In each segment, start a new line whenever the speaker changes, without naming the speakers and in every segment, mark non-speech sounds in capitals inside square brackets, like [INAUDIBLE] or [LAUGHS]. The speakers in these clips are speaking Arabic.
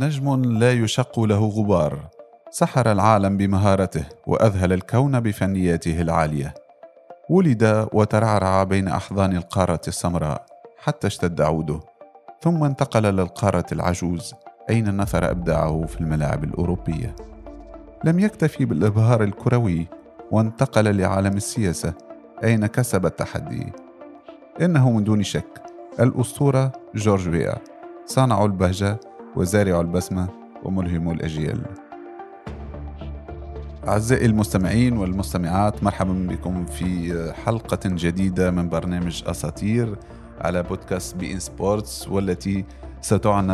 نجم لا يشق له غبار. سحر العالم بمهارته وأذهل الكون بفنياته العالية. ولد وترعرع بين أحضان القارة السمراء حتى اشتد عوده. ثم انتقل للقارة العجوز أين نثر أبداعه في الملاعب الأوروبية. لم يكتفي بالإبهار الكروي وانتقل لعالم السياسة أين كسب التحدي. إنه من دون شك الأسطورة جورج ويا صانع البهجة وزارع البسمة وملهم الأجيال. أعزائي المستمعين والمستمعات مرحبا بكم في حلقة جديدة من برنامج أساطير على بودكاست بي إن سبورتس والتي ستعنى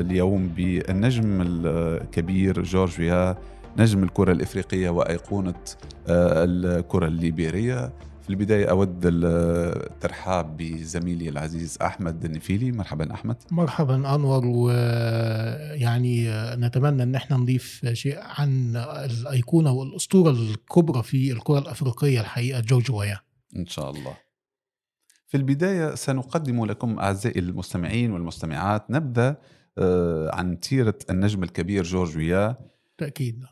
اليوم بالنجم الكبير جورج ويا نجم الكرة الإفريقية وأيقونة الكرة الليبيرية. في البداية أود الترحاب بزميلي العزيز أحمد النفيلي. مرحبا أحمد.
مرحبا أنور ويعني نتمنى أن إحنا نضيف شيء عن الأيقونة والأسطورة الكبرى في الكرة الأفريقية الحقيقة جورج ويا.
إن شاء الله. في البداية سنقدم لكم أعزائي المستمعين والمستمعات. نبدأ عن تيرة النجم الكبير جورج ويا.
تأكيد.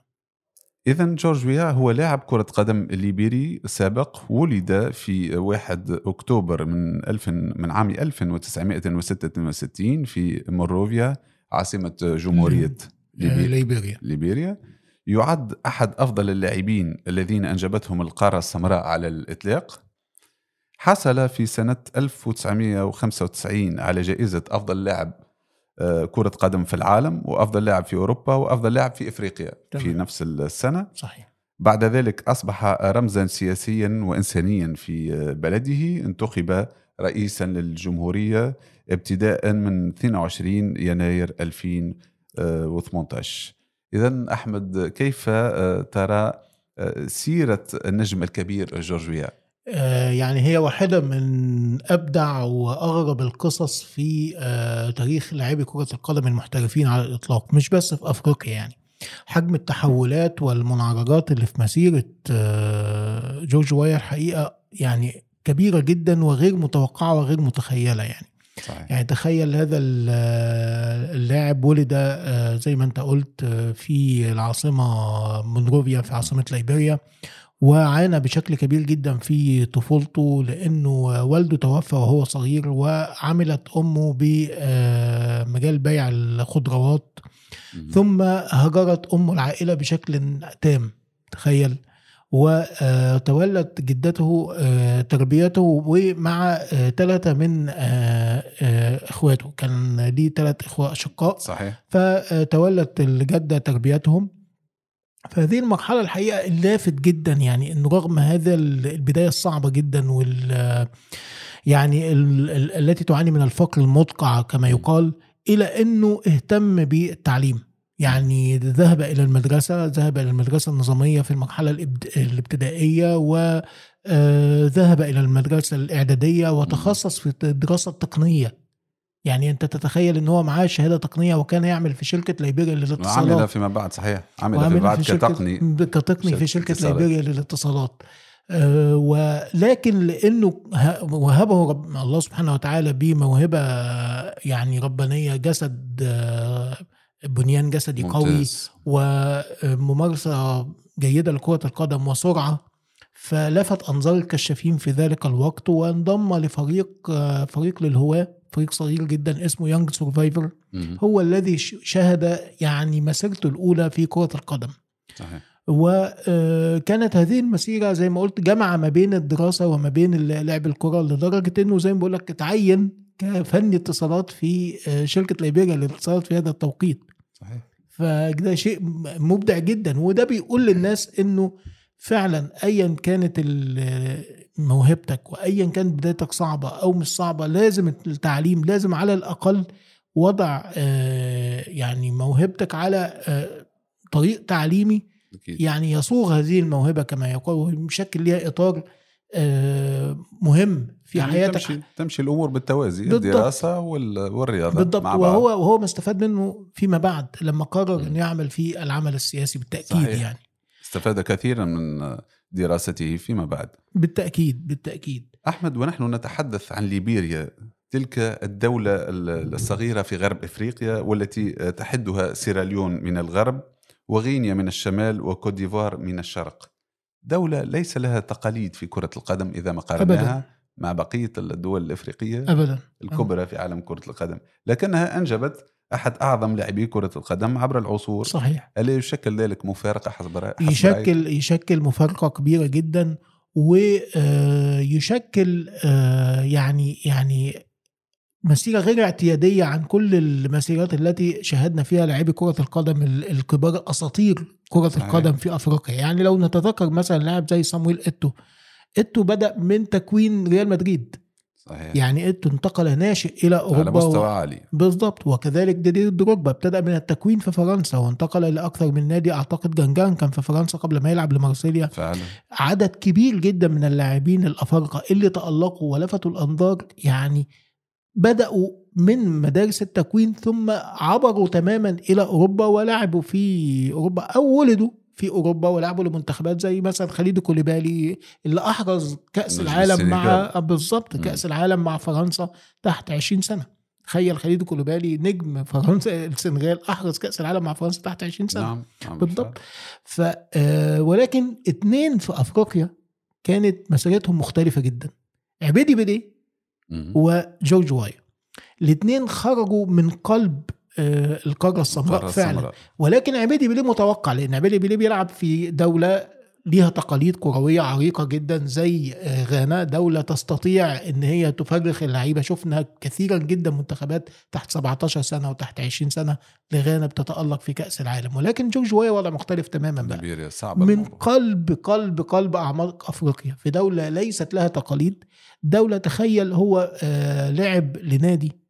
إذا جورج ويا هو لاعب كرة قدم ليبيري سابق ولد في 1 أكتوبر من ألف من عام 1966 في موروفيا عاصمة جمهورية
ليبيريا.
ليبيريا. يعد أحد أفضل اللاعبين الذين أنجبتهم القارة السمراء على الإطلاق. حصل في سنة 1995 على جائزة أفضل لاعب كرة قدم في العالم وأفضل لاعب في أوروبا وأفضل لاعب في إفريقيا تمام. في نفس السنة
صحيح
بعد ذلك أصبح رمزا سياسيا وإنسانيا في بلده انتخب رئيسا للجمهورية ابتداء من 22 يناير 2018 إذا أحمد كيف ترى سيرة النجم الكبير جورج ويا؟
يعني هي واحدة من أبدع وأغرب القصص في تاريخ لاعبي كرة القدم المحترفين على الإطلاق مش بس في أفريقيا يعني. حجم التحولات والمنعرجات اللي في مسيرة جورج وايا الحقيقة يعني كبيرة جدا وغير متوقعة وغير متخيلة يعني. صحيح. يعني تخيل هذا اللاعب ولد زي ما أنت قلت في العاصمة مونروفيا في عاصمة ليبيريا. وعانى بشكل كبير جدا في طفولته لأنه والده توفى وهو صغير وعملت أمه بمجال بيع الخضروات. ثم هجرت امه العائلة بشكل تام تخيل. وتولت جدته تربيته ومع ثلاثة من إخواته. كان ليه ثلاث إخوة أشقاء.
صحيح.
فتولت الجدة تربيتهم. فهذه المرحلة الحقيقة اللافت جدا يعني انه رغم هذا البداية الصعبة جدا وال يعني ال ال التي تعاني من الفقر المدقع كما يقال إلى إنه اهتم بالتعليم. يعني ذهب إلى المدرسة ذهب إلى المدرسة النظامية في المرحلة الإبتدائية وذهب إلى المدرسة الإعدادية وتخصص في الدراسة التقنية. يعني انت تتخيل ان هو معاه شهادة تقنية وكان يعمل في شركة ليبيريا للاتصالات.
عمل فيما بعد صحيح. عمل فيما بعد في كتقني.
كتقني في شركة ليبيريا للاتصالات. أه ولكن لأنه وهبه رب الله سبحانه وتعالى بموهبة يعني ربانية جسد أه بنيان جسدي ممتاز. قوي وممارسة جيدة لكرة القدم وسرعة فلفت أنظار الكشافين في ذلك الوقت وانضم لفريق فريق للهواة فريق صغير جدا اسمه يانج سورفايفر هو الذي شهد يعني مسيرته الأولى في كرة القدم.
صحيح.
وكانت هذه المسيرة زي ما قلت جمع ما بين الدراسة وما بين لعب الكرة لدرجة إنه زي ما بقول لك اتعين كفني اتصالات في شركة ليبيريا للاتصالات في هذا التوقيت.
صحيح.
فده شيء مبدع جدا. وده بيقول للناس إنه فعلا ايا كانت موهبتك وايا كانت بدايتك صعبة أو مش صعبة لازم التعليم لازم على الأقل وضع يعني موهبتك على طريق تعليمي. يعني يصوغ هذه الموهبة كما يقال ويشكل لها إطار مهم في
يعني
حياتك
تمشي, تمشي الأمور بالتوازي
بالضبط.
الدراسة والرياضة
بالضبط
مع بعض.
وهو وهو ما استفاد منه فيما بعد لما قرر إنه يعمل في العمل السياسي بالتأكيد
صحيح.
يعني
استفاد كثيرا من دراسته فيما بعد.
بالتأكيد بالتأكيد.
أحمد ونحن نتحدث عن ليبيريا تلك الدولة الصغيرة في غرب إفريقيا والتي تحدها سيراليون من الغرب وغينيا من الشمال وكوت ديفوار من الشرق. دولة ليس لها تقاليد في كرة القدم إذا ما قارناها
أبداً.
مع بقية الدول الإفريقية
ابدا.
الكبرى في عالم كرة القدم. لكنها أنجبت أحد أعظم لاعبي كرة القدم عبر العصور
صحيح
ألا يشكل ذلك مفارقة حسب رأي حسب رأيك؟
يشكل يشكل مفارقة كبيرة جدا ويشكل يعني يعني مسيرة غير اعتيادية عن كل المسيرات التي شاهدنا فيها لاعبي كرة القدم ال- الكبار أساطير كرة
صحيح.
القدم في أفريقيا يعني لو نتذكر مثلا لاعب زي صامويل إيتو إيتو بدأ من تكوين ريال مدريد
صحيح.
يعني ايتو انتقل ناشئ إلى
على
أوروبا
مستوى
و-
عالي.
بالضبط. وكذلك ديدييه دروجبا ابتدأ من التكوين في فرنسا وانتقل لأكثر من نادي. أعتقد جانجون كان في فرنسا قبل ما يلعب لمارسيليا.
فعلا.
عدد كبير جدا من اللاعبين الأفارقة اللي تألقوا ولفتوا الأنظار. يعني بدأوا من مدارس التكوين ثم عبروا تماما إلى أوروبا ولعبوا في أوروبا أو ولدوا في أوروبا ولعبوا لمنتخبات زي مثلا خليدو كوليبالي اللي أحرز كأس
نجم
العالم مع
السنغال.
بالظبط. كأس العالم مع فرنسا تحت 20 سنة تخيل خليدو كوليبالي نجم فرنسا السنغال أحرز كأس العالم مع فرنسا تحت 20 سنة
نعم نعم
بالضبط ف آه، ولكن اتنين في أفريقيا كانت مسيرتهم مختلفة جدا عبيدي بدي. وجورج واي الاثنين خرجوا من قلب آه، القاره السمراء فعلا.
السمراء.
ولكن عبيدي بيليه متوقع لأن عبيدي بيليه بيلعب في دولة ليها تقاليد كروية عريقة جدا زي آه، غانا دولة تستطيع إن هي تفرخ اللعيبة. شفنا كثيرا جدا منتخبات تحت 17 سنة وتحت 20 سنة لغانا بتتألق في كأس العالم. ولكن جورج واي وضع مختلف تماما بقى.
صعب
من
الموضوع.
قلب قلب قلب أعماق أفريقيا. في دولة ليست لها تقاليد دولة تخيل هو آه لعب لنادي آه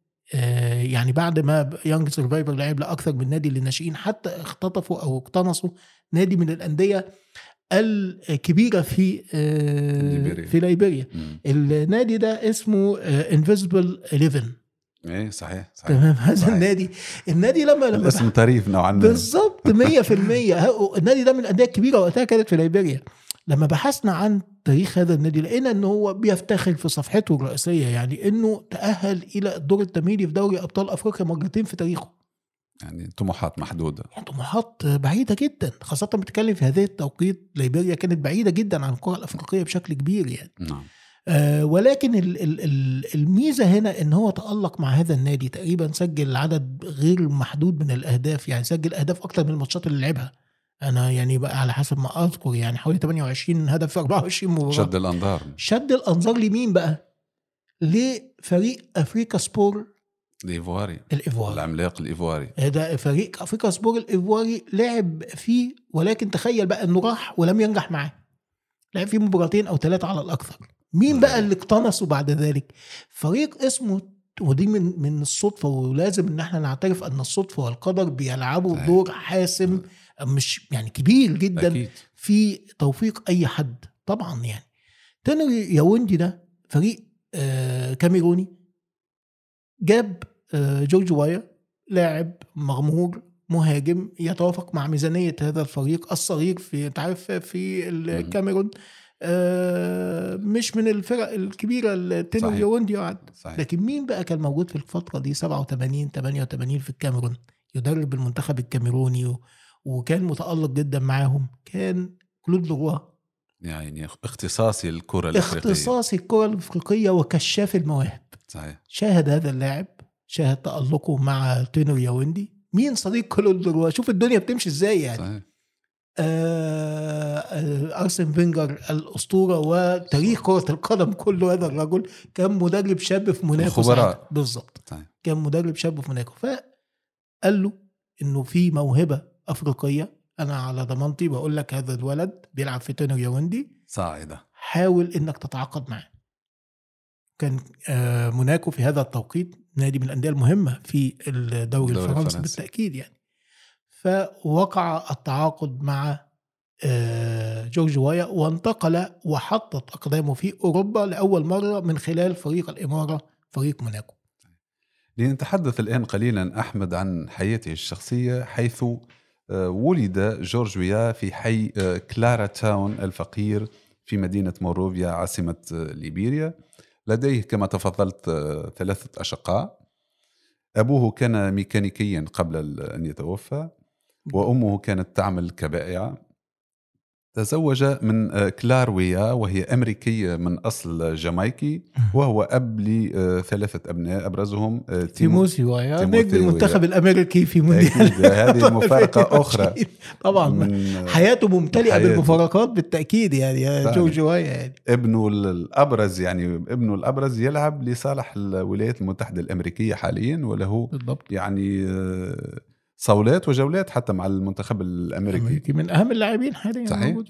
يعني بعد ما يانج سرفايفر لعب لأكثر من نادي للناشئين حتى اختطفوا أو اقتنصوا نادي من الأندية الكبيرة في آه
ليبيريا.
في ليبيريا. النادي ده اسمه انفينسيبل 11
إيه صحيح صحيح.
تمام؟ هذا. النادي. النادي لما لما
الاسم طريف نوعا ما.
بالظبط 100% ه- النادي ده من الأندية الكبيرة وقتها كانت في ليبيريا. لما بحثنا عن تاريخ هذا النادي لقينا ان هو بيفتخر في صفحته الرئيسية يعني إنه تأهل إلى الدور التمهيدي في دوري أبطال أفريقيا مرتين في تاريخه.
يعني طموحات محدودة.
يعني طموحات بعيدة جدا خاصة بتتكلم في هذه التوقيت ليبيريا كانت بعيدة جدا عن الكرة الأفريقية بشكل كبير يعني.
نعم.
آه، ولكن ال- ال- ال- الميزة هنا إن هو تألق مع هذا النادي تقريبا سجل عدد غير محدود من الأهداف يعني سجل أهداف أكتر من الماتشات اللي لعبها. أنا يعني بقى على حسب ما أذكر يعني حوالي 28 هدف في 24 مباراة.
شد الأنظار.
شد الأنظار لمين بقى؟ لفريق افريكا سبور
الإيفواري.
الإيفواري.
العملاق الإيفواري.
ده؟ فريق افريكا سبور الإيفواري لعب فيه ولكن تخيل بقى إنه راح ولم ينجح معاه. لعب فيه مباراتين أو ثلاثة على الأكثر. مين بقى اللي اقتنصوا بعد ذلك؟ فريق اسمه ودي من من الصدفة ولازم إن إحنا نعترف إن الصدفة والقدر بيلعبوا
صحيح.
دور حاسم. مش يعني كبير جدا
أكيد.
في توفيق أي حد طبعا يعني. تاني ياوندي ده فريق آه كاميروني جاب آه جورج وايا لاعب مغمور مهاجم يتوافق مع ميزانية هذا الفريق الصغير في أنت عارف في الكاميرون آه مش من الفرق الكبيرة
صحيح.
ياوندي قعد
صحيح.
لكن مين بقى كان موجود في الفترة دي 87 88 في الكاميرون؟ يدرب المنتخب الكاميروني و... وكان متألق جدا معاهم كان كلود لوروا
يعني اختصاصي الكره الإفريقية.
اختصاصي الكرة الأفريقية وكشاف المواهب.
صحيح.
شاهد هذا اللاعب شاهد تألقه مع تونير ياوندي. مين صديق كلود لوروا شوف الدنيا بتمشي إزاي يعني.
صحيح.
آه آه أرسن فينجر الأسطورة وتاريخ كرة القدم كله هذا الرجل. كان مدرب شاب في موناكو. بالظبط. كان مدرب شاب في موناكو. فقال له إنه في موهبة أفريقية. أنا على ضمانتي بقول لك هذا الولد بيلعب في تونر ياوندي
صاعدة.
حاول إنك تتعاقد معاه. كان آه، موناكو في هذا التوقيت نادي من الأندية المهمة في الدوري الفرنسي
الفرنسي.
بالتأكيد يعني. فوقع التعاقد مع آه، جورج وايا وانتقل وحطت أقدامه في أوروبا لأول مرة من خلال فريق الإمارة فريق موناكو.
لنتحدث الآن قليلا أحمد عن حياته الشخصية حيث ولد جورج ويا في حي آه، كلارا تاون الفقير في مدينة مونروفيا عاصمة آه، ليبيريا. لديه كما تفضلت آه، ثلاثة أشقاء. أبوه كان ميكانيكيا قبل أن يتوفى وأمه كانت تعمل كبائعة تزوج من آه، كلار ويا وهي أمريكية من أصل جامايكي وهو أب لثلاثة أبناء أبرزهم آه، تيمو
تيموثي ويا نجم المنتخب
ويا.
الأمريكي في مونديال
هذه [LAUGHS] مفارقة أخرى. [LAUGHS]
طبعا.
من
حياته ممتلئة
حياته.
بالمفارقات بالتأكيد يعني يا
فعلا.
جورج وايا يعني.
ابنه الأبرز يعني ابنه الأبرز يلعب لصالح الولايات المتحدة الأمريكية حاليا وله
بالضبط.
يعني آه، صولات وجولات حتى مع المنتخب الأمريكي
امريكي من أهم اللاعبين حاليا
صحيح.
موجود.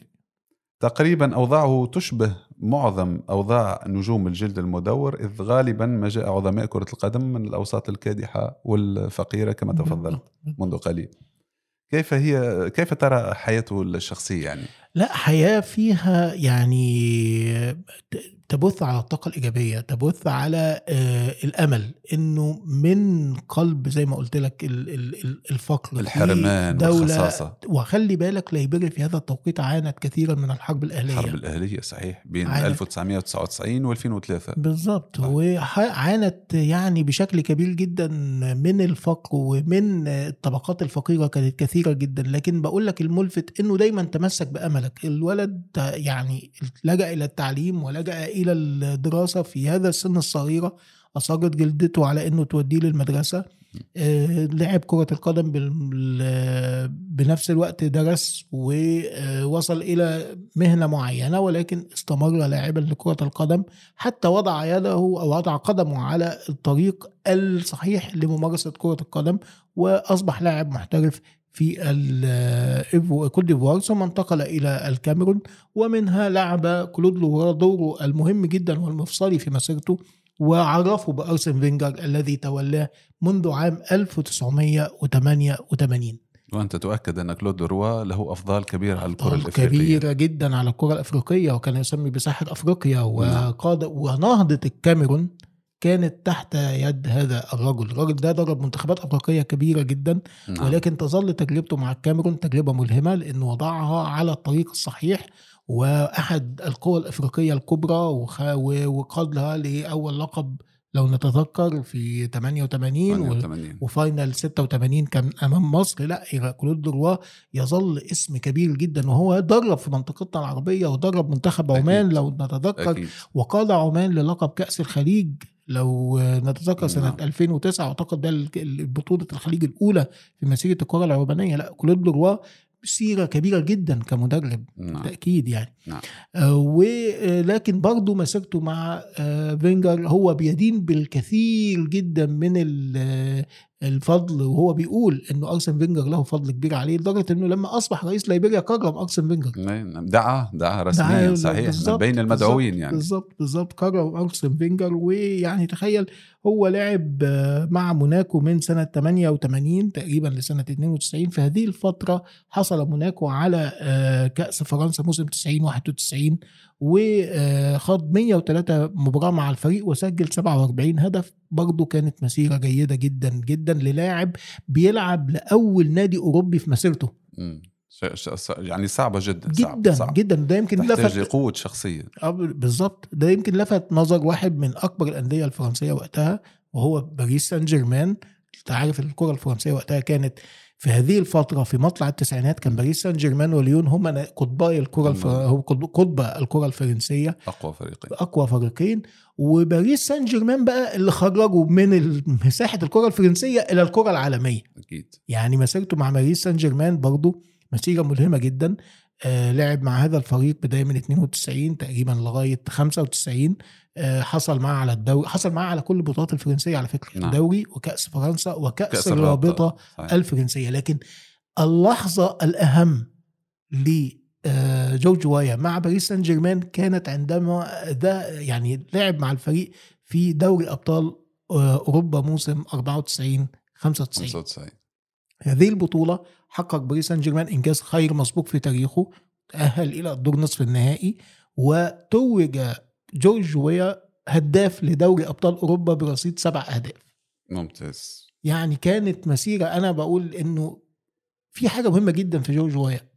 تقريبا أوضاعه تشبه معظم أوضاع نجوم الجلد المدور إذ غالبا ما جاء عظماء كرة القدم من الأوساط الكادحة والفقيرة كما تفضلت منذ قليل كيف هي كيف ترى حياته الشخصية يعني
لا حياة فيها يعني تبث على الطاقة الإيجابية تبث على آه، الأمل إنه من قلب زي ما قلت لك ال- ال- ال- الفقر
الحرمان
دولة
والخصاصة.
وخلي بالك ليبيريا في هذا التوقيت عانت كثيرا من الحرب الأهلية.
الحرب الأهلية صحيح بين
عانت.
1999 و2003
بالضبط.
صح.
وعانت يعني بشكل كبير جدا من الفقر ومن الطبقات الفقيرة كانت كثيرة جدا. لكن بقول لك الملفت إنه دايما تمسك بأملك. الولد يعني لجأ إلى التعليم ولجأ إلى الدراسة في هذا السن الصغيرة اصرت جلدته على إنه توديه للمدرسة. آه، لعب كرة القدم بنفس الوقت درس ووصل إلى مهنة معينة ولكن استمر لاعبا لكرة القدم حتى وضع يده أو وضع قدمه على الطريق الصحيح لممارسة كرة القدم وأصبح لاعب محترف في إيفو- كوت ديفوار ثم انتقل إلى الكاميرون ومنها لعب كلود لوروا دوره المهم جدا والمفصلي في مسيرته وعرفه بأرسن فينجر الذي تولاه منذ عام 1988
وأنت تؤكد أن كلود روا له أفضال كبيرة على
الكرة
الإفريقية.
كبيرة جدا على الكرة الأفريقية وكان يسمي بساحر أفريقيا وقاد ونهضة الكاميرون كانت تحت يد هذا الرجل الراجل ده درب منتخبات أفريقية كبيرة جدا
نعم.
ولكن تظل تجربته مع الكاميرون تجربة ملهمة لأنه وضعها على الطريق الصحيح وأحد القوى الأفريقية الكبرى وخ- و- وقاد لها لأول لقب لو نتذكر في 88 و-
88
و final 86 كان أمام مصر لا كلود لوروا يظل اسم كبير جدا وهو درب في منطقتنا العربية ودرب منتخب
أكيد.
عمان لو نتذكر
أكيد
وقاد عمان للقب كأس الخليج لو نتذكر سنة
نعم.
2009 أعتقد ده بطولة الخليج الأولى في مسيرة الكرة العمانية لا كلود لوروا سيرة كبيرة جدا كمدرب
نعم
بالتاكيد يعني
نعم.
آه ولكن برضه مسيرته مع آه فينجر هو بيدين بالكثير جدا من آه، الفضل وهو بيقول إنه أرسن فينجر له فضل كبير عليه لدرجة إنه لما أصبح رئيس ليبيريا كرم أرسن فينجر.
نعم. دعا دعا رسميا
دعا-
صحيح من بين المدعوين يعني.
بالظبط بالظبط كرم أرسن فينجر ويعني تخيل هو لعب آه، مع موناكو من سنة 88 تقريبا لسنة 92 في هذه الفترة حصل موناكو على آه، كأس فرنسا موسم 90 91 وخاض 103 مباراة مع الفريق وسجل 47 هدف. برضه كانت مسيرة جيدة جدا جدا للاعب بيلعب لأول نادي أوروبي في مسيرته.
يعني صعبة جدا.
جدا
صعب.
جدا. ده يمكن لفت
قوه شخصية.
آه، بالظبط. ده يمكن لفت نظر واحد من أكبر الأندية الفرنسية وقتها وهو باريس سان جيرمان. أنت عارف الكرة الفرنسية وقتها كانت في هذه الفترة في مطلع التسعينات كان باريس سان جيرمان وليون هما قطبي الكرة الفر... هو قطب الكرة الفرنسية.
أقوى فريقين.
أقوى فريقين. وباريس سان جيرمان بقى اللي خرجوا من مساحه الكرة الفرنسية إلى الكرة العالمية.
أكيد.
يعني مسيرته مع باريس سان جيرمان برضه مسيرة ملهمة جدا. لعب مع هذا الفريق بداية من 92 تقريبا لغاية 95 آه حصل معاه على الدوري حصل معاه على كل البطولات الفرنسية على فكرة
نعم.
الدوري وكأس فرنسا وكأس
كأس
الرابطة
صحيح.
الفرنسية لكن اللحظة الأهم ل آه، جورج وايا مع باريس سان جيرمان كانت عندما ده يعني لعب مع الفريق في دوري أبطال آه، أوروبا موسم 94 95
95
هذه البطولة حقق باريس سان جيرمان إنجاز غير مسبوق في تاريخه تأهل إلى الدور نصف النهائي وتوج جورج ويا هداف لدوري أبطال أوروبا برصيد سبع أهداف.
ممتاز.
يعني كانت مسيرة أنا بقول إنه في حاجة مهمة جدا في جورج ويا.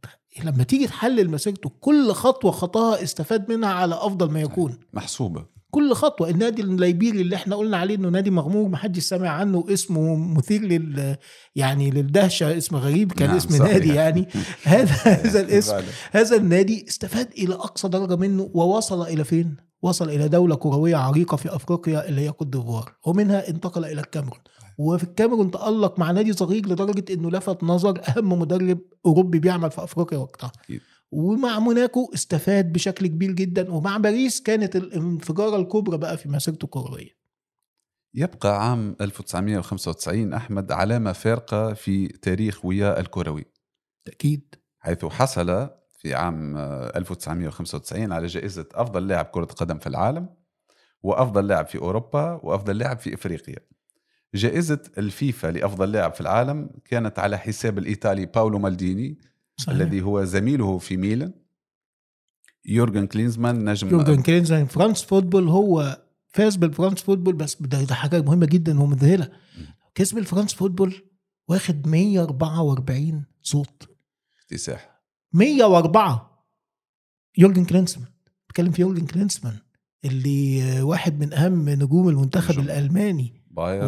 لما تيجي تحلل مسيرته كل خطوة خطاها استفاد منها على أفضل ما يكون.
محسوبة.
كل خطوة النادي الليبيري اللي إحنا قلنا عليه إنه نادي مغمور ما حدش سمع عنه اسمه مثير لل يعني للدهشة اسم غريب كان
نعم،
اسم. نادي يعني [LAUGHS] هذا هذا [LAUGHS] الاسم. هذا النادي استفاد إلى أقصى درجة منه ووصل إلى فين؟ وصل إلى دولة كروية عريقة في أفريقيا اللي هي كوت ديفوار ومنها انتقل إلى الكاميرون وفي الكاميرون تألق مع نادي صغير لدرجة إنه لفت نظر أهم مدرب أوروبي بيعمل في أفريقيا وقتها. ومع موناكو استفاد بشكل كبير جدا ومع باريس كانت الانفجاره الكبرى بقى في مسيرته الكروية.
يبقى عام 1995 أحمد علامة فارقة في تاريخ ويا الكروي.
أكيد
حيث حصل في عام آه، 1995 على جائزة أفضل لاعب كرة قدم في العالم وأفضل لاعب في أوروبا وأفضل لاعب في إفريقيا. جائزة الفيفا لأفضل لاعب في العالم كانت على حساب الإيطالي باولو مالديني
صحيح.
الذي هو زميله في ميلان يورجن كلينزمان نجم
يورجن كلينزمان فرانس فوتبول هو فاز بالفرانس فوتبول بس ده, حاجة مهمة جدا ومذهله كسب الفرانس فوتبول واخد 144 صوت.
اكتساح.
104 يورجن كلينسمان بتكلم في يورجن كلينسمان اللي واحد من أهم نجوم المنتخب
نجوم.
الألماني.
بايرن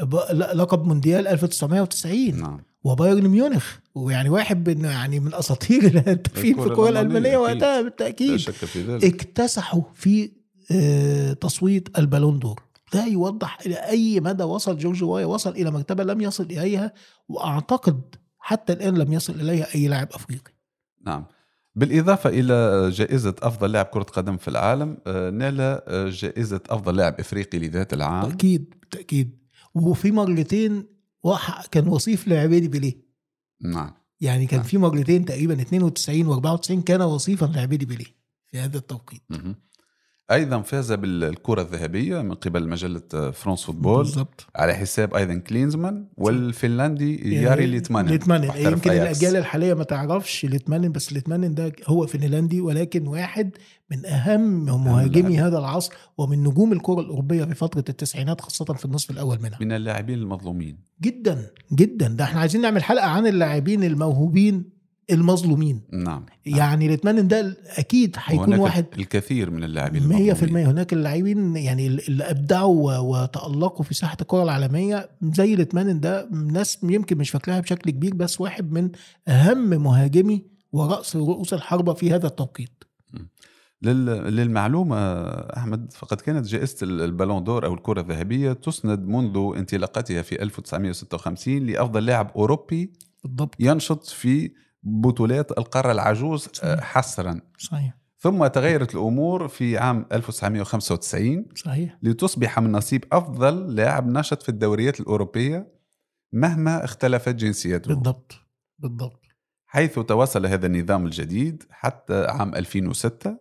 ب- لا- لقب مونديال 1990
نعم.
وبايرن ميونخ. ويعني واحد من يعني من أساطير [LAUGHS] الهدافين في
الكرة الألمانية أكيد.
وقتها
بالتأكيد. في
اكتسحوا في آه، تصويت البالون دور. ده يوضح إلى أي مدى وصل جورج وايا وصل إلى مرتبه لم يصل إليها وأعتقد حتى الآن لم يصل إليها أي لاعب أفريقي.
نعم. بالإضافة إلى جائزة أفضل لاعب كرة قدم في العالم آه، نال آه، جائزة أفضل لاعب إفريقي لذات العام.
بالتأكيد بالتأكيد. وفي مرتين كان وصيف لعبيدي بيليه
نعم
يعني كان
نعم.
في مرتين تقريبا 92 و94 كان وصيفا لعبيدي بيليه في هذا التوقيت
مهم. أيضا فاز بالكرة الذهبية من قبل مجلة آه، فرانس فوتبول.
بالظبط
على حساب أيضا كلينزمان والفنلندي ياري ليتمانن
ليتمانن يمكن. الأجيال الحالية ما تعرفش ليتمانن بس ليتمانن ده هو فنلندي ولكن واحد من أهم مهاجمي. هذا العصر ومن نجوم الكرة الأوروبية في فترة التسعينات خاصة في النصف الأول منها.
من اللاعبين المظلومين.
جدا جدا. ده إحنا عايزين نعمل حلقة عن اللاعبين الموهوبين المظلومين.
نعم.
يعني ليتمانن ده أكيد هيكون واحد
الكثير من اللاعبين
100%
المظلومين.
هناك اللاعبين يعني اللي أبدعوا وتألقوا في ساحة الكرة العالمية زي ليتمانن ده ناس يمكن مش فاكراها بشكل كبير بس واحد من أهم مهاجمي ورأس رؤوس الحربة في هذا التوقيت.
لل- للمعلومة أحمد فقد كانت جائزة البالون دور أو الكرة الذهبية تسند منذ انطلاقتها في 1956 لأفضل لاعب أوروبي
بالضبط.
ينشط في بطولات القارة العجوز آه،
صحيح.
حصرا.
صحيح.
ثم تغيرت الأمور في عام 1995
صحيح.
لتصبح من نصيب أفضل لاعب نشط في الدوريات الأوروبية مهما اختلفت جنسيته
بالضبط. بالضبط.
حيث توصل هذا النظام الجديد حتى عام 2006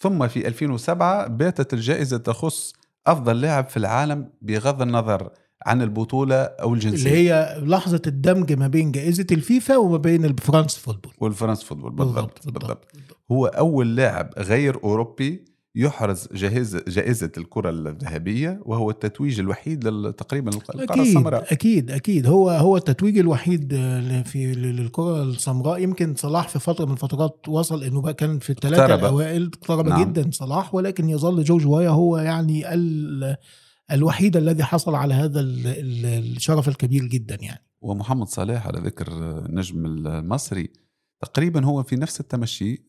ثم في 2007 باتت الجائزة تخص أفضل لاعب في العالم بغض النظر عن البطولة أو
اللي
الجنسية
هي لحظة الدمج ما بين جائزة الفيفا وما بين الفرانس فوتبول
والفرانس فوتبول بالضبط, بالضبط, بالضبط. هو أول لاعب غير أوروبي يحرز جائزة جائزة الكرة الذهبية وهو التتويج الوحيد تقريبا القارة السمراء
أكيد أكيد هو هو التتويج الوحيد في للكرة السمراء يمكن صلاح في فترة من الفترات وصل إنه بقى كان في الثلاثة
اقترب.
الأوائل اقترب
نعم.
نعم. جدا صلاح ولكن يظل جورج ويا هو يعني ال الوحيد الذي حصل على هذا ال- ال- الشرف الكبير جدا يعني.
ومحمد صلاح على ذكر النجم المصري تقريبا هو في نفس التمشي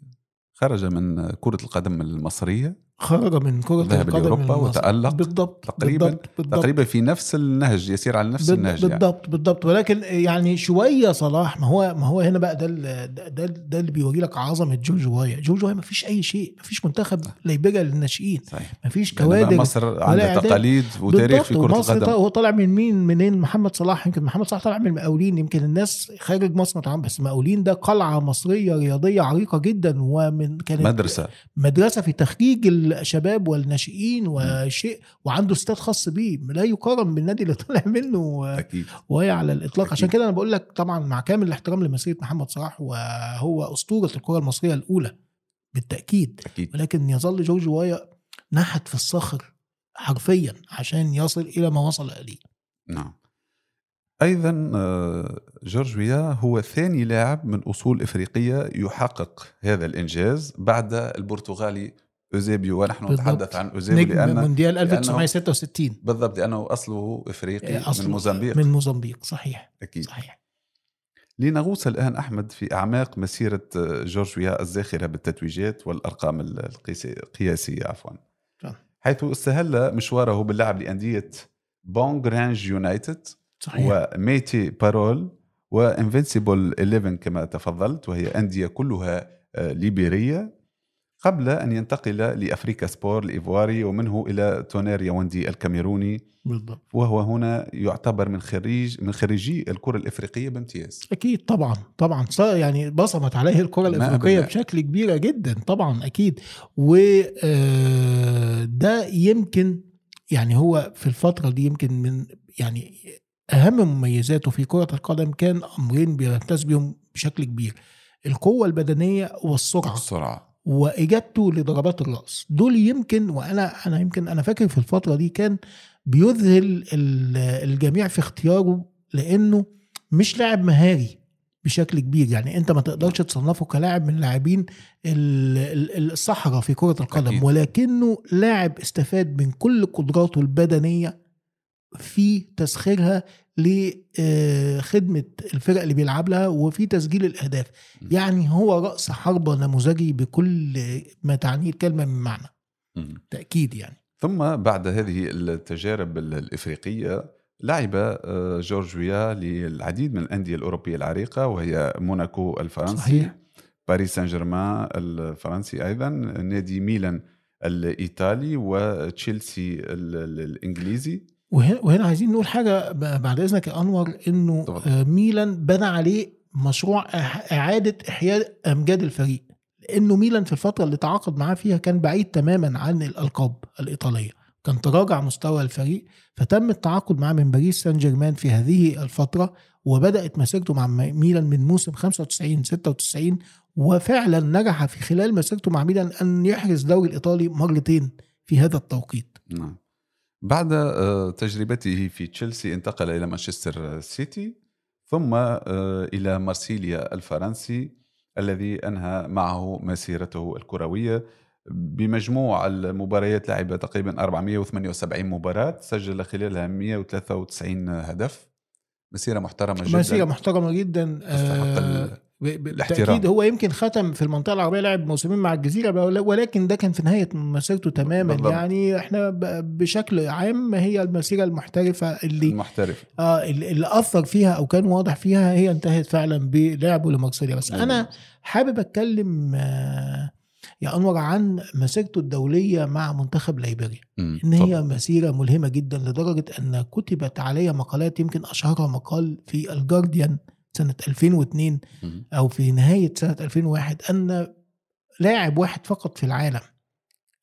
خرج من كرة القدم المصرية
خرج من كرة
ذهب
القدم.
وتألق
بالضبط
تقريبا-
بالضبط, بالضبط.
تقريبا في نفس النهج يسير على نفس
بال-
النهج يعني.
بالضبط بالضبط. ولكن يعني شوية صلاح ما هو ما هو هنا بقى ده ده ده, اللي بيوري لك عظمة جورج وايا. جورج وايا ما فيش أي شيء ما فيش منتخب ليبيريا للناشئين. ما فيش
بقى
كوادر.
مصر عندها. تقاليد وتاريخ في
بالضبط،
كرة القدم.
هو طالع من مين؟ منين؟ محمد صلاح. يمكن محمد صلاح طالع من المقاولين. يمكن الناس خارج مصر طبعا بس المقاولين ده قلعة مصرية رياضية عريقة جدا. ومن كانت
مدرسة.
مدرسة في تخريج الشباب والناشئين وشيء وعنده استاد خاص بيه لا يقارن بالنادي اللي [LAUGHS] طلع منه
أكيد.
وهي على الإطلاق.
أكيد.
عشان كده أنا بقول لك طبعا مع كامل الاحترام لمسيرة محمد صلاح وهو أسطورة الكرة المصرية الأولى بالتأكيد
أكيد.
ولكن يظل جورج وايا نحت في الصخر حرفيا عشان يصل إلى ما وصل إليه.
نعم. أيضا آه، جورج ويا هو ثاني لاعب من أصول إفريقية يحقق هذا الإنجاز بعد البرتغالي أوزيبيو ونحن. نتحدث عن أوزيبيو
نجم
لأن
مونديال
لأنه-
1966
بالضبط لأنه أصله إفريقي
أصله
من موزمبيق.
من موزمبيق صحيح
أكيد.
صحيح.
لنغوص الآن أحمد في أعماق مسيرة جورج ويا الزاخرة بالتتويجات والأرقام القيس- القياسية عفوا.
تمام.
حيث استهل مشواره باللعب لأندية يونغ رينج يونايتد
صحيح.
ومايتي بارول وانفينسيبل 11 كما تفضلت وهي أندية كلها آه، ليبيرية. قبل أن ينتقل لأفريكا سبور الإيفواري ومنه إلى تونير ياوندي الكاميروني.
بالضبط.
وهو هنا يعتبر من خريج من خريجي الكرة الإفريقية بامتياز
أكيد طبعا طبعا. يعني بصمت عليه الإفريقية
قبل.
بشكل كبير جدا طبعا أكيد. وده يمكن يعني هو في الفترة دي يمكن من يعني أهم مميزاته في كرة القدم كان أمرين بيمتاز بيهم بشكل كبير القوة البدنية والسرعة.
السرعة
وإجابته لضربات الرأس. دول يمكن وأنا أنا يمكن أنا فاكر في الفترة دي كان بيذهل ال- الجميع في اختياره لأنه مش لاعب مهاري بشكل كبير. يعني أنت ما تقدرش تصنفه كلاعب من لاعبين ال- ال- الصحراء في كرة القدم. ولكنه لاعب استفاد من كل قدراته البدنية في تسخيرها لخدمه الفرق اللي بيلعب لها وفي تسجيل الأهداف
م.
يعني هو رأس حربة نموذجي بكل ما تعنيه الكلمة من معنى
مم.
تأكيد يعني
ثم بعد هذه التجارب ال- الإفريقية لعب آه، جورجيا للعديد من الأندية الأوروبية العريقة وهي موناكو الفرنسي
صحيح.
باريس سان جيرمان الفرنسي أيضا نادي ميلان الإيطالي وتشيلسي ال- ال- الإنجليزي
وهنا, وهنا عايزين نقول حاجة بعد إذنك يا أنور إنه
تفضل.
آه، ميلان بنى عليه مشروع إعادة إحياء أمجاد الفريق لأنه ميلان في الفترة اللي تعاقد معاه فيها كان بعيد تماما عن الألقاب الإيطالية كان تراجع مستوى الفريق فتم التعاقد معاه من باريس سان جيرمان في هذه الفترة وبدأت مسيرته مع ميلان من موسم 95 96 وفعلا نجح في خلال مسيرته مع ميلان أن يحرز الدوري الإيطالي مرتين في هذا التوقيت
نعم بعد آه، تجربته في تشيلسي انتقل إلى مانشستر سيتي ثم آه، إلى مارسيليا الفرنسي الذي أنهى معه مسيرته الكروية بمجموع المباريات لعب تقريبا 478 مباراة سجل خلالها 193 هدف. مسيرة محترمة جدا.
مسيرة محترمة جدا بالتأكيد هو يمكن ختم في المنطقة العربية لعب موسمين مع الجزيرة ولكن ده كان في نهاية مسيرته تماما.
بالضبط.
يعني إحنا بشكل عام هي المسيرة المحترفة اللي
المحترف
آه اللي أثر فيها أو كان واضح فيها هي انتهت فعلا بلعبه لمارسيليا بس أنا حابب أتكلم آه، يا أنور عن مسيرته الدولية مع منتخب ليبيريا. إن هي
تفضل.
مسيرة ملهمة جدا لدرجة أن كتبت عليها مقالات يمكن أشهرها مقال في الجارديان سنة 2002
مم.
أو في نهاية سنة 2001 أن لاعب واحد فقط في العالم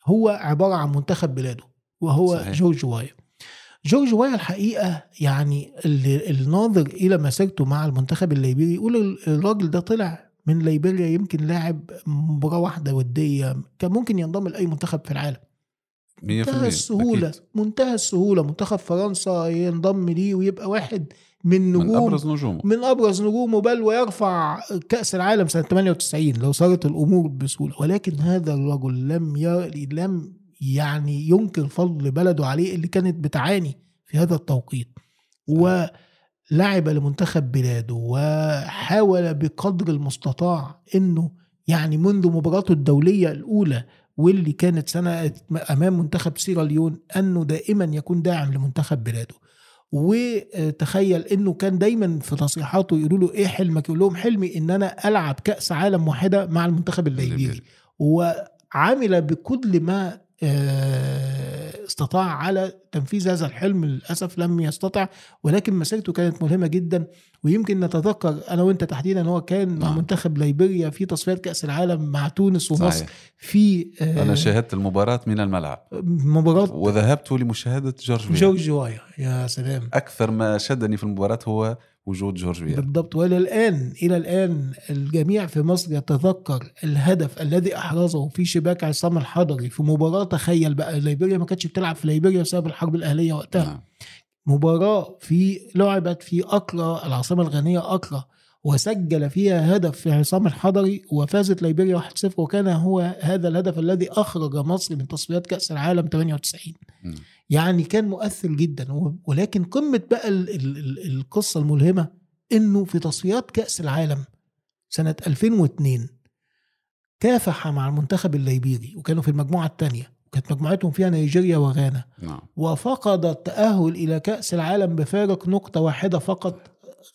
هو عبارة عن منتخب بلاده وهو
صحيح.
جورج وايا جورج وايا الحقيقة يعني اللي الناظر إلى مسيرته مع المنتخب الليبيري يقول ال- الراجل ده طلع من ليبيريا يمكن لاعب مباراة واحدة ودية كان ممكن ينضم لأي منتخب في العالم
100%
منتهى السهولة
أكيد.
منتهى السهولة منتخب فرنسا ينضم ليه ويبقى واحد من نجوم
من أبرز نجومه.
من أبرز نجومه بل ويرفع كأس العالم سنة 98 لو صارت الأمور بسهولة. ولكن هذا الرجل لم. لم يعني ينكر فضل بلده عليه اللي كانت بتعاني في هذا التوقيت. ولعب لمنتخب بلاده وحاول بقدر المستطاع إنه يعني منذ مباراته الدولية الأولى واللي كانت سنة أمام منتخب سيراليون أنه دائما يكون داعم لمنتخب بلاده. وتخيل إنه كان دايما في تصريحاته يقولوا له إيه حلمك؟ يقول لهم حلمي إن أنا ألعب كأس عالم واحدة مع المنتخب الليبيري وعمل بكل ما آه، استطاع على تنفيذ هذا الحلم للأسف لم يستطع ولكن مسيرته كانت ملهمة جدا. ويمكن نتذكر أنا وأنت تحديدا هو كان مع
نعم.
منتخب ليبيريا في تصفيات كأس العالم مع تونس ومصر
صحيح.
في آه،
أنا شاهدت المباراة من الملعب.
مباراة
وذهبت لمشاهدة جورج ويا.
جورج وايا يا سلام.
أكثر ما شدني في المباراة هو وجود جورج ويا.
بالضبط. وإلى الآن إلى الآن الجميع في مصر يتذكر الهدف الذي أحرزه في شباك عصام الحضري في مباراة. تخيل بقى ليبيريا ما كانتش بتلعب في ليبيريا بسبب الحرب الأهلية وقتها.
نعم.
مباراة في لعبت في اكرا العاصمة الغنية اكرا وسجل فيها هدف في عصام الحضري وفازت ليبيريا 1-0 وكان هو هذا الهدف الذي أخرج مصر من تصفيات كأس العالم 98
مم.
يعني كان مؤثر جدا ولكن قمة بقى ال ال ال القصة الملهمة إنه في تصفيات كأس العالم سنة 2002 كافح مع المنتخب الليبيري وكانوا في المجموعة الثانية وكانت مجموعتهم فيها نيجيريا وغانا.
نعم.
وفقد التأهل إلى كأس العالم بفارق نقطة واحدة فقط.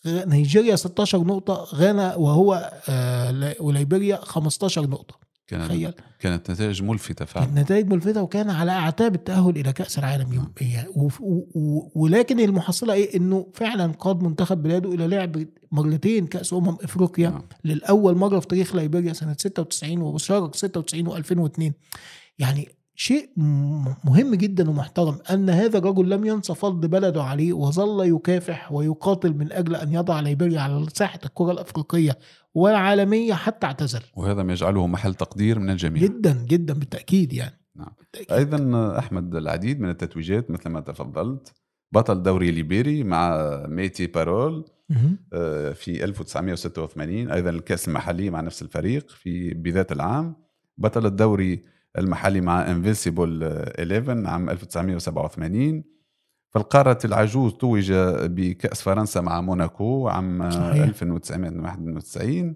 نيجيريا 16 نقطة غانا وهو آه وليبيريا 15 نقطة.
كانت
تخيل.
كانت نتائج ملفتة فعلا.
النتائج ملفتة وكان على أعتاب التأهل إلى كأس العالم يوم يعني وف- و- و- ولكن المحصلة إيه؟ إنه فعلا قاد منتخب بلاده إلى لعب مرتين كأس أمم إفريقيا
نعم.
للأول مرة في تاريخ ليبيريا سنة 96 وشارك 96 و2002 يعني شيء مهم جدا ومحترم أن هذا الرجل لم ينسى فضل بلده عليه وظل يكافح ويقاتل من أجل أن يضع ليبيريا على ساحة الكرة الأفريقية والعالمية حتى اعتزل
وهذا ما يجعله محل تقدير من الجميع
جدا جدا بالتأكيد يعني
نعم.
بالتأكيد.
أيضا أحمد العديد من التتويجات مثل ما تفضلت بطل دوري ليبيري مع ميتي بارول. آه، في 1986 أيضا الكأس المحلي مع نفس الفريق في بذات العام بطل الدوري المحلي مع انفينسيبل 11 عام 1987 في القارة العجوز توج بكأس فرنسا مع موناكو عام
صحيح.
1991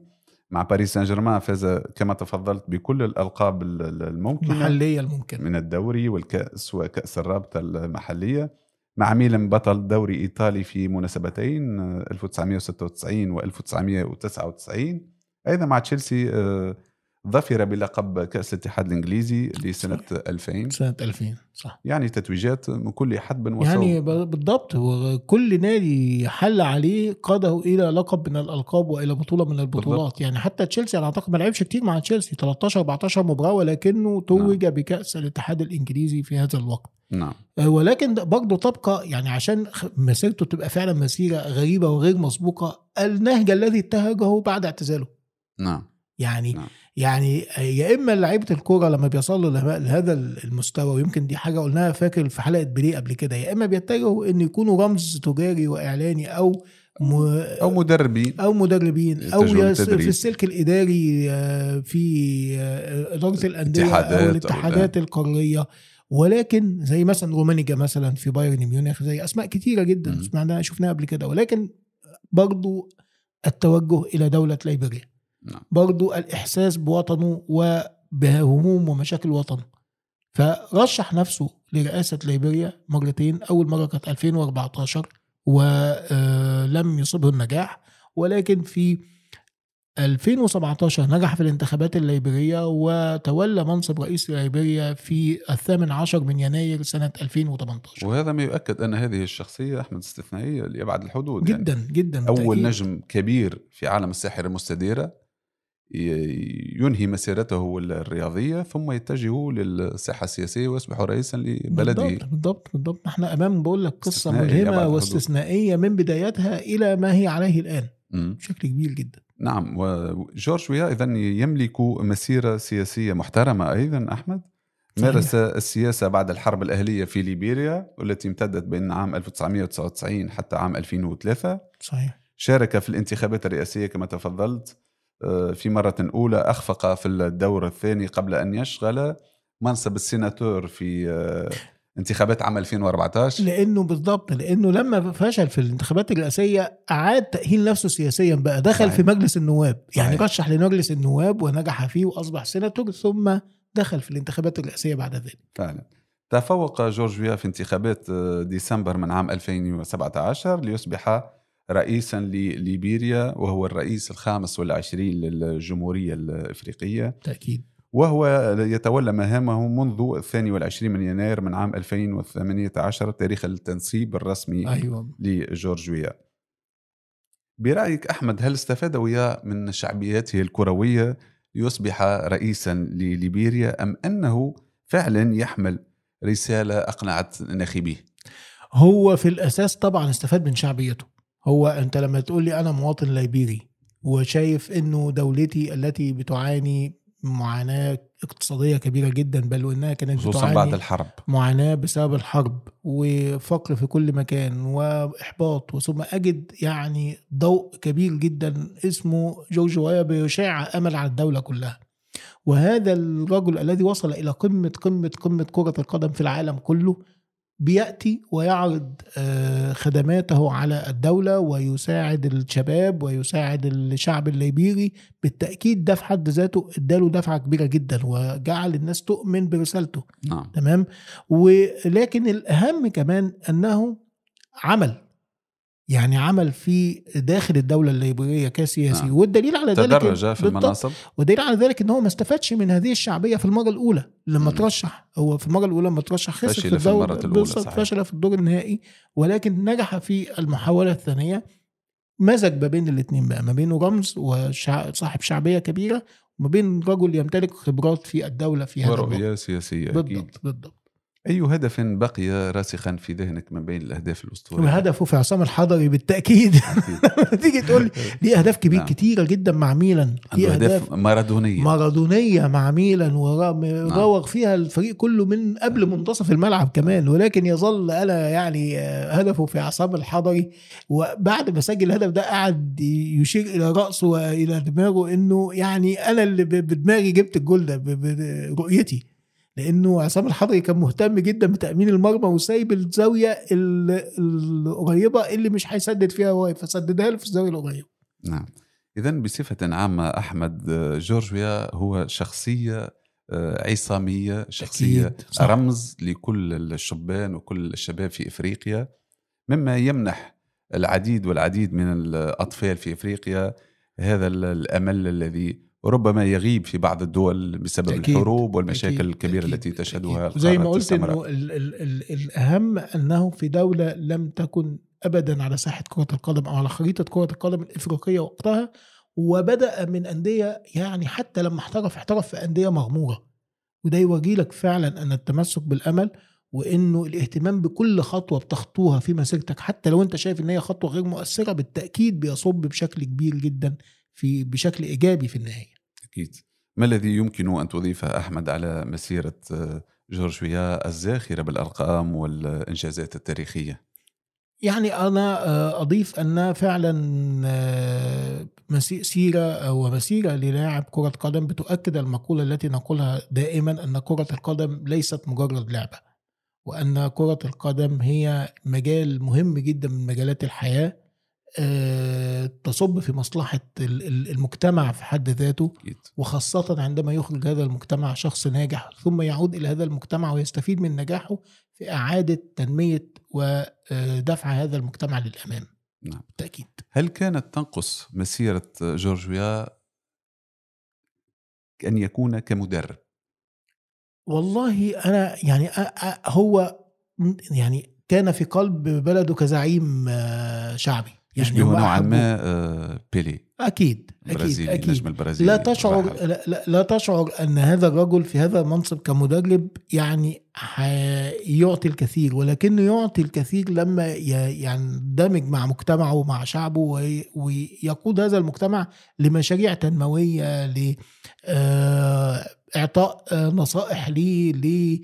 مع باريس سان جيرمان فاز كما تفضلت بكل الألقاب ال- ال- الممكنة.
محلية الممكن
من الدوري والكأس وكأس الرابطة المحلية. مع ميلان بطل دوري إيطالي في مناسبتين آه، 1996 و 1999 أيضا مع تشيلسي آه، ظفر بلقب كأس الاتحاد الإنجليزي لسنة 2000
سنة 2000 صح.
يعني تتويجات من كل حدب وصوب
يعني بالضبط وكل نادي حل عليه قاده إلى لقب من الألقاب وإلى بطولة من البطولات.
بالضبط.
يعني حتى تشيلسي أنا أعتقد ما لعبش كتير مع تشيلسي 13 14 مباراة ولكنه توج بكأس الاتحاد الإنجليزي في هذا الوقت.
نعم.
آه، ولكن برضه تبقى يعني عشان مسيرته تبقى فعلا مسيرة غريبة وغير مسبوقة النهج الذي اتهجه بعد اعتزاله.
نعم.
يعني
نعم.
يعني يا إما لعيبة الكورة لما بيصلوا له- لهذا المستوى ويمكن دي حاجة قلناها فاكر في حلقة بيليه قبل كده يا إما بيتجهوا إن يكونوا رمز تجاري وإعلاني أو م...
أو مدربين
أو مدربين
أو
يس-. في السلك الإداري في إدارة
الأندية
أو
أو
الاتحادات القارية ولكن زي مثلا رومينيجه مثلا في بايرن ميونخ زي أسماء كتيرة جدا. سمعناها شفناها قبل كده ولكن برضو التوجه إلى دولة ليبيريا
نعم.
برضو الإحساس بوطنه وبهموم ومشاكل وطنه فرشح نفسه لرئاسة ليبيريا مرتين أول مرة كانت 2014 ولم يصبه النجاح ولكن في 2017 نجح في الانتخابات الليبيرية وتولى منصب رئيس ليبيريا في الثامن عشر من يناير سنة 2018
وهذا ما يؤكد أن هذه الشخصية أحمد استثنائية لأبعد الحدود يعني.
جدا جدا
أول
بالتأكيد.
نجم كبير في عالم الساحرة المستديرة ينهي مسيرته الرياضية ثم يتجه للساحة السياسية ويصبح رئيسا لبلده.
بالضبط بالضبط بالضبط. إحنا أمام بقول لك قصة
استثنائي
ملهمة
لأبعد الحدود.
واستثنائية من بدايتها إلى ما هي عليه الآن.
مم.
بشكل كبير جدا.
نعم وجورج ويا أيضا يملك مسيرة سياسية محترمة أيضا أحمد.
صحيح.
مارس السياسة بعد الحرب الأهلية في ليبيريا والتي امتدت بين عام 1999 حتى عام 2003
صحيح.
شارك في الانتخابات الرئاسية كما تفضلت. في مرة أولى أخفق في الدور الثاني قبل أن يشغل منصب السيناتور في آه، انتخابات عام 2014
لأنه بالضبط لأنه لما فشل في الانتخابات الرئاسية أعاد تأهيل نفسه سياسيا بقى دخل
صحيح.
في مجلس النواب يعني
صحيح.
رشح لمجلس النواب ونجح فيه وأصبح سيناتور ثم دخل في الانتخابات الرئاسية بعد ذلك
فعلا تفوق جورج ويا في انتخابات آه، ديسمبر من عام 2017 ليصبح رئيسا لليبيريا وهو الرئيس الخامس والعشرين للجمهورية الإفريقية.
تأكيد.
وهو يتولى مهامه منذ الثاني والعشرين من يناير من عام 2018 تاريخ التنصيب الرسمي
أيوه.
لجورج ويا برأيك أحمد هل استفاد ويا من شعبيته الكروية ليصبح رئيسا لليبيريا أم أنه فعلا يحمل رسالة أقنعت ناخبيه؟
هو في الأساس طبعا استفاد من شعبيته. هو أنت لما تقول لي أنا مواطن ليبيري وشايف إنه دولتي التي بتعاني معاناة اقتصادية كبيرة جدا بل وانها كانت
خصوصا
بتعاني
بعد الحرب.
معاناة بسبب الحرب وفقر في كل مكان وإحباط ثم أجد يعني ضوء كبير جدا اسمه جورج وايا بيشاع أمل على الدولة كلها. وهذا الرجل الذي وصل إلى قمة قمة قمة كرة القدم في العالم كله بيأتي ويعرض آه، خدماته على الدولة ويساعد الشباب ويساعد الشعب الليبيري. بالتأكيد ده في حد ذاته اداله دفعة كبيرة جدا وجعل الناس تؤمن برسالته.
نعم.
تمام؟ ولكن الأهم كمان أنه عمل. يعني عمل في داخل الدولة الليبيرية كسياسي
نعم.
والدليل على ذلك
تدرج في. المناصب
والدليل على ذلك إن هو ما استفادش من هذه الشعبية في المرة الأولى لما. ترشح هو في المرة الأولى لما ترشح خسر في الدور بالظبط،. فشل في الدور النهائي ولكن نجح في المحاولة الثانية مزج ما بين الاثنين بقى ما بينه رمز وصاحب شعبية كبيرة وما بين رجل يمتلك خبرات في الدولة في هذا
سياسية أكيد
بالضبط بالضبط
أي هدف بقي راسخا في ذهنك من بين الأهداف الأسطورية؟
وهدفه في عصام الحضري بالتأكيد.
أكيد. [LAUGHS]
تيجي تقول لي ليه أهداف كبير
نعم.
كتيرة جدا مع ميلان.
عنده أهداف مارادونية.
مارادونية مع ميلان وراوغ فيها الفريق كله من قبل منتصف الملعب كمان. ولكن يظل أنا يعني هدفه في اعصاب الحضري. وبعد ما سجل الهدف ده قعد يشير إلى رأسه وإلى دماغه إنه يعني أنا اللي بدماغي جبت الجول ده برؤيتي لأنه عصام الحضري كان مهتم جدا بتأمين المرمى وسايب الزاوية ال- القريبة اللي مش هيسدد فيها هو فسددها له في الزاوية القريبة
نعم إذا بصفة عامة أحمد آه، جورجيا هو شخصية آه، عصامية شخصية
أكيد، صح.
رمز لكل الشبان وكل الشباب في إفريقيا مما يمنح العديد والعديد من الأطفال في إفريقيا هذا ال- الأمل الذي ربما يغيب في بعض الدول بسبب
أكيد،
الحروب والمشاكل
أكيد،
الكبيرة
أكيد،
التي تشهدها
أكيد. زي ما قلت. انه ال ال ال الأهم أنه في دولة لم تكن ابدا على ساحة كرة القدم أو على خريطة كرة القدم الإفريقية وقتها وبدأ من أندية يعني حتى لما احترف احترف في أندية مغمورة وده يوري لك فعلا أن التمسك بالأمل وإنه الاهتمام بكل خطوة بتخطوها في مسيرتك حتى لو أنت شايف إن هي خطوة غير مؤثرة بالتأكيد بيصب بشكل كبير جدا في بشكل إيجابي في النهاية
أكيد. ما الذي يمكن أن تضيفه أحمد على مسيرة آه، جورجيا الزاخرة بالأرقام والإنجازات التاريخية؟
يعني أنا آه، أضيف أن فعلا آه، سيرة ومسيرة للاعب كرة قدم بتؤكد المقولة التي نقولها دائما أن كرة القدم ليست مجرد لعبة وأن كرة القدم هي مجال مهم جدا من مجالات الحياة. آه، تصب في ال- المجتمع في حد ذاته وخاصة عندما يخرج هذا المجتمع شخص ناجح ثم يعود إلى هذا المجتمع ويستفيد من نجاحه في إعادة تنمية ودفع هذا المجتمع للأمام.
نعم.
بالتأكيد.
هل كانت تنقص مسيرة جورجيا أن يكون كمدرب؟
والله أنا يعني هو يعني كان في قلب بلده كزعيم آه، شعبي. يعني
يشبه
هو
نوعا ما آه، بيلي
أكيد
البرازيلي
أكيد
النجم البرازيلي
لا تشعر. لا, لا, تشعر أن هذا الرجل في هذا المنصب كمدرب يعني يعطي الكثير ولكنه يعطي الكثير لما يندمج مع مجتمعه ومع شعبه وي- ويقود هذا المجتمع لمشاريع تنموية ل آه، إعطاء آه، نصائح ليه ل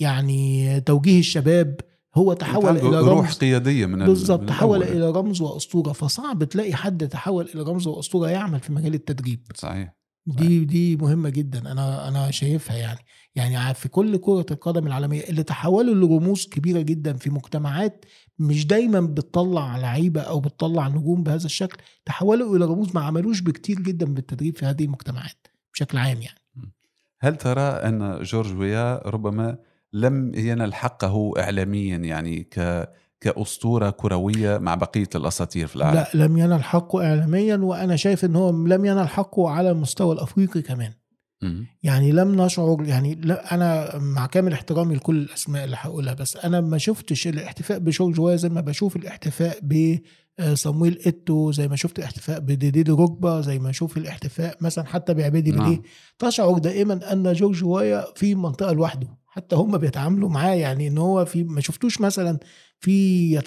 يعني توجيه الشباب هو تحول إلى
روح
رمز.
قيادية من ال-
بالظبط
من
تحول. إلى رمز وأسطورة. فصعب تلاقي حد تحول إلى رمز وأسطورة يعمل في مجال التدريب.
صحيح
دي دي مهمة جدا أنا أنا شايفها يعني. يعني في كل كرة القدم العالمية اللي تحولوا لرموز كبيرة جدا في مجتمعات مش دايما بتطلع لعيبة أو بتطلع نجوم بهذا الشكل تحولوا إلى رموز ما عملوش بكتير جدا بالتدريب في هذه المجتمعات بشكل عام يعني.
هل ترى أن جورج ويا ربما لم ينل حقه إعلاميا يعني ك كأسطورة كروية مع بقية الأساطير في العالم
لا لم ينل حقه اعلاميا وأنا شايف إن هو لم ينل حقه على المستوى الأفريقي كمان. يعني لم نشعر يعني لا أنا مع كامل احترامي لكل الأسماء اللي هقولها بس أنا ما شفتش الاحتفاء بجورج وايا زي ما بشوف الاحتفاء ب صمويل إيتو زي ما شفت الاحتفاء بديدي ركبه زي ما أشوف الاحتفاء مثلا حتى بعبادي
نعم.
تشعر دائما أن جورج وايا في منطقة لوحده حتى هم بيتعاملوا معاه يعني إن هو في ما شفتوش مثلا في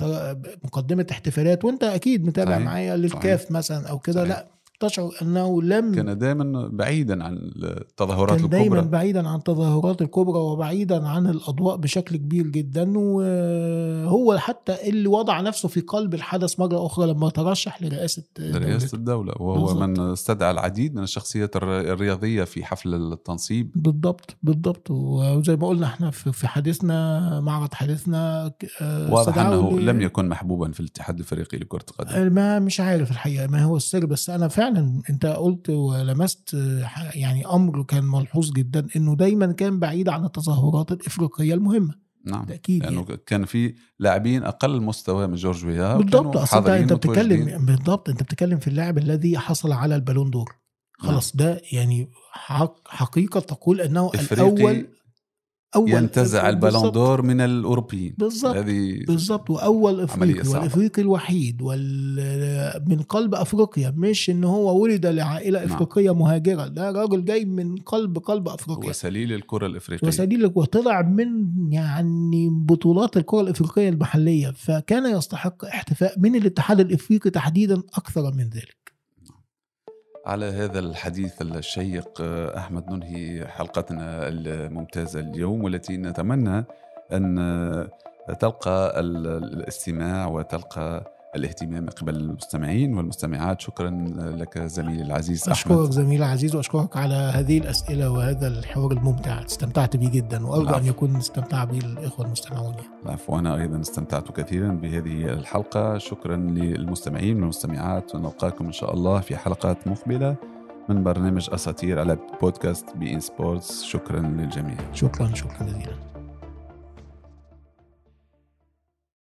مقدمة احتفالات وأنت أكيد متابع. معايا للكاف مثلا أو كده. لأ تشعر أنه لم
كان دائما بعيدا عن التظاهرات
كان
الكبرى.
بعيدا عن التظاهرات الكبرى وبعيدا عن الأضواء بشكل كبير جدا وهو حتى اللي وضع نفسه في قلب الحدث مرة أخرى لما ترشح لرئاسة
لرئاسة الدولة. وهو
بالضبط.
من استدعى العديد من الشخصيات الر- الرياضية في حفل التنصيب.
بالضبط بالضبط. وزي ما قلنا إحنا في حديثنا معرض حديثنا آه،
واضح
أنه
لم يكن محبوبا في الاتحاد الافريقي لكرة القدم.
ما مش عارف الحقيقة ما هو السر بس أنا فعلا أنت قلت ولمست يعني أمر كان ملحوظ جدا إنه دايما كان بعيد عن التظاهرات الإفريقية المهمة.
نعم.
بالتأكيد
لأنه
يعني.
كان في لاعبين أقل مستوى من جورج ويا
بالضبط. أصل انت. بتتكلم بالضبط. أنت بتتكلم في اللاعب الذي حصل على البالون دور. خلاص ده يعني حق حقيقة تقول
أنه
الأول أول
ينتزع البالون. دور من الأوروبيين.
بالضبط
هذه
بالظبط وأول افريقي. والإفريقي الوحيد وال من قلب أفريقيا. مش إن هو ولد لعائلة
نعم.
إفريقية مهاجرة. ده راجل جاي من قلب قلب أفريقيا.
وسليل الكرة الإفريقية.
وسبيل وطلع من يعني بطولات الكرة الإفريقية المحلية. فكان يستحق احتفاء من الاتحاد الإفريقي تحديدا أكثر من ذلك.
على هذا الحديث الشيق آه، أحمد ننهي حلقتنا الممتازة اليوم والتي نتمنى أن آه، تلقى ال- الاستماع وتلقى الاهتمام قبل المستمعين والمستمعات. شكرا لك زميلي العزيز
أشكرك
احمد
زميلي العزيز وأشكرك على هذه الأسئلة وهذا الحوار الممتع. استمتعت به جدا وأرجو أن
العفو.
يكون استمتع به الإخوة المستمعون.
العفو وأنا أيضا استمتعت كثيرا بهذه الحلقة. شكرا للمستمعين والمستمعات. ونلقاكم إن شاء الله في حلقات مقبلة من برنامج أساطير على بودكاست بي إن سبورتس. شكرا للجميع.
شكرا شكرا جزيلا.